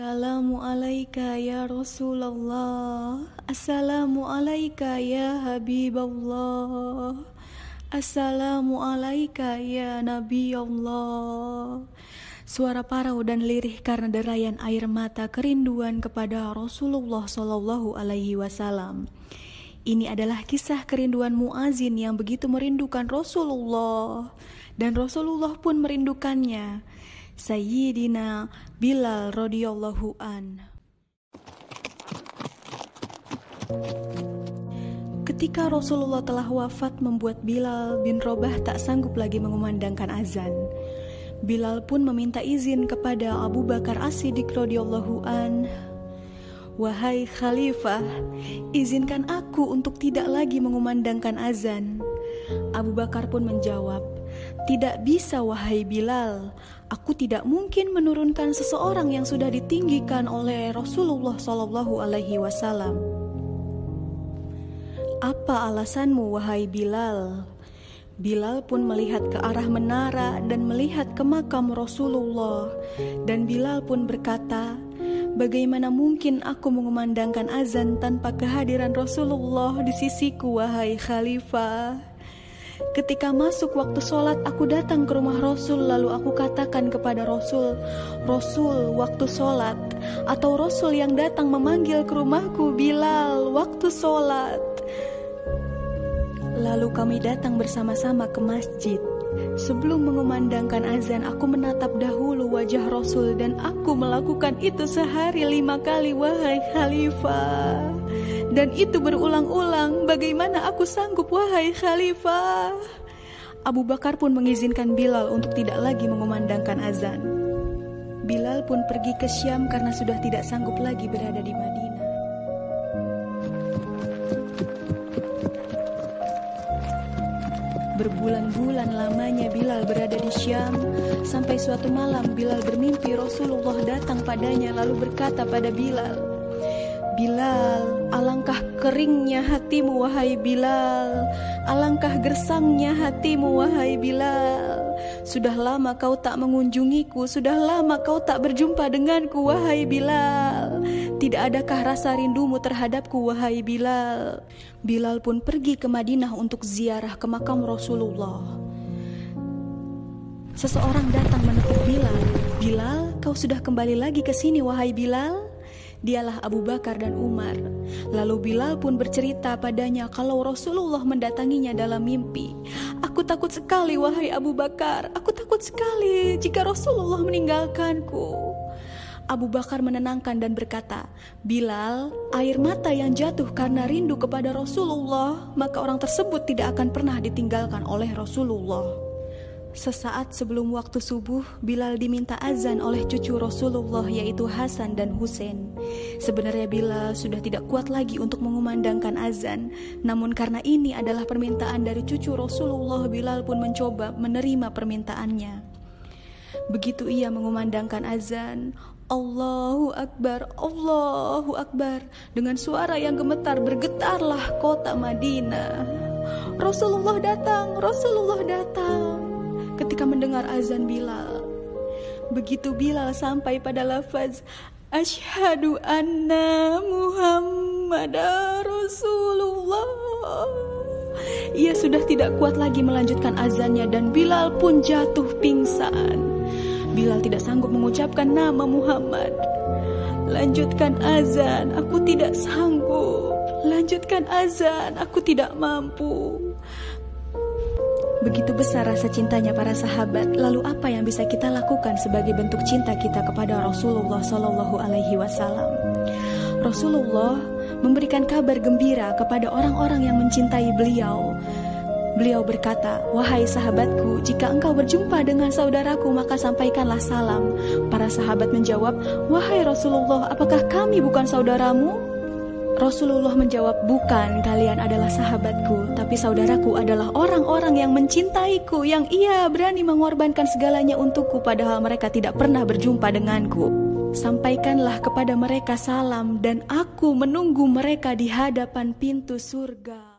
Assalamu alayka ya Rasulullah Assalamu alayka ya Habiballah Assalamu alayka ya Nabi Allah Suara parau dan lirih karena derayan air mata kerinduan kepada Rasulullah Sallallahu Alaihi Wasallam. Ini adalah kisah kerinduan Muazin yang begitu merindukan Rasulullah dan Rasulullah pun merindukannya. Sayyidina Bilal radhiyallahu an. Ketika Rasulullah telah wafat membuat Bilal bin Robah tak sanggup lagi mengumandangkan azan. Bilal pun meminta izin kepada Abu Bakar As-Siddiq radhiyallahu an. Wahai khalifah, izinkan aku untuk tidak lagi mengumandangkan azan. Abu Bakar pun menjawab, "Tidak bisa wahai Bilal, aku tidak mungkin menurunkan seseorang yang sudah ditinggikan oleh Rasulullah Shallallahu Alaihi Wasallam. Apa alasanmu, wahai Bilal? Bilal pun melihat ke arah menara dan melihat ke makam Rasulullah, dan Bilal pun berkata, "Bagaimana mungkin aku mengumandangkan azan tanpa kehadiran Rasulullah di sisiku, wahai Khalifah?" Ketika masuk waktu sholat, aku datang ke rumah Rasul, lalu aku katakan kepada Rasul, "Rasul, waktu sholat," atau Rasul yang datang memanggil ke rumahku, "Bilal, waktu sholat." Lalu kami datang bersama-sama ke masjid. Sebelum mengumandangkan azan, aku menatap dahulu wajah Rasul dan aku melakukan itu sehari lima kali, wahai Khalifah. Dan itu berulang-ulang, bagaimana aku sanggup wahai khalifah? Abu Bakar pun mengizinkan Bilal untuk tidak lagi mengumandangkan azan. Bilal pun pergi ke Syam karena sudah tidak sanggup lagi berada di Madinah. Berbulan-bulan lamanya Bilal berada di Syam Sampai suatu malam Bilal bermimpi Rasulullah datang padanya Lalu berkata pada Bilal Bilal, alangkah keringnya hatimu wahai Bilal. Alangkah gersangnya hatimu wahai Bilal. Sudah lama kau tak mengunjungiku Sudah lama kau tak berjumpa denganku wahai Bilal. Tidak adakah rasa rindumu terhadapku wahai Bilal? Bilal pun pergi ke Madinah untuk ziarah ke makam Rasulullah. Seseorang datang menepuk Bilal. Bilal, kau sudah kembali lagi ke sini wahai Bilal dialah Abu Bakar dan Umar. Lalu Bilal pun bercerita padanya kalau Rasulullah mendatanginya dalam mimpi. Aku takut sekali wahai Abu Bakar, aku takut sekali jika Rasulullah meninggalkanku. Abu Bakar menenangkan dan berkata, "Bilal, air mata yang jatuh karena rindu kepada Rasulullah, maka orang tersebut tidak akan pernah ditinggalkan oleh Rasulullah." Sesaat sebelum waktu subuh, Bilal diminta azan oleh cucu Rasulullah yaitu Hasan dan Husain. Sebenarnya Bilal sudah tidak kuat lagi untuk mengumandangkan azan, namun karena ini adalah permintaan dari cucu Rasulullah, Bilal pun mencoba menerima permintaannya. Begitu ia mengumandangkan azan, Allahu Akbar, Allahu Akbar. Dengan suara yang gemetar bergetarlah kota Madinah. Rasulullah datang, Rasulullah datang ketika mendengar azan Bilal. Begitu Bilal sampai pada lafaz Ashadu anna Muhammad Rasulullah. Ia sudah tidak kuat lagi melanjutkan azannya dan Bilal pun jatuh pingsan. Bilal tidak sanggup mengucapkan nama Muhammad. Lanjutkan azan, aku tidak sanggup. Lanjutkan azan, aku tidak mampu Begitu besar rasa cintanya para sahabat, lalu apa yang bisa kita lakukan sebagai bentuk cinta kita kepada Rasulullah Shallallahu Alaihi Wasallam? Rasulullah memberikan kabar gembira kepada orang-orang yang mencintai beliau. Beliau berkata, "Wahai sahabatku, jika engkau berjumpa dengan saudaraku, maka sampaikanlah salam." Para sahabat menjawab, "Wahai Rasulullah, apakah kami bukan saudaramu?" Rasulullah menjawab, "Bukan, kalian adalah sahabatku, tapi saudaraku adalah orang-orang yang mencintaiku, yang ia berani mengorbankan segalanya untukku, padahal mereka tidak pernah berjumpa denganku. Sampaikanlah kepada mereka salam, dan aku menunggu mereka di hadapan pintu surga."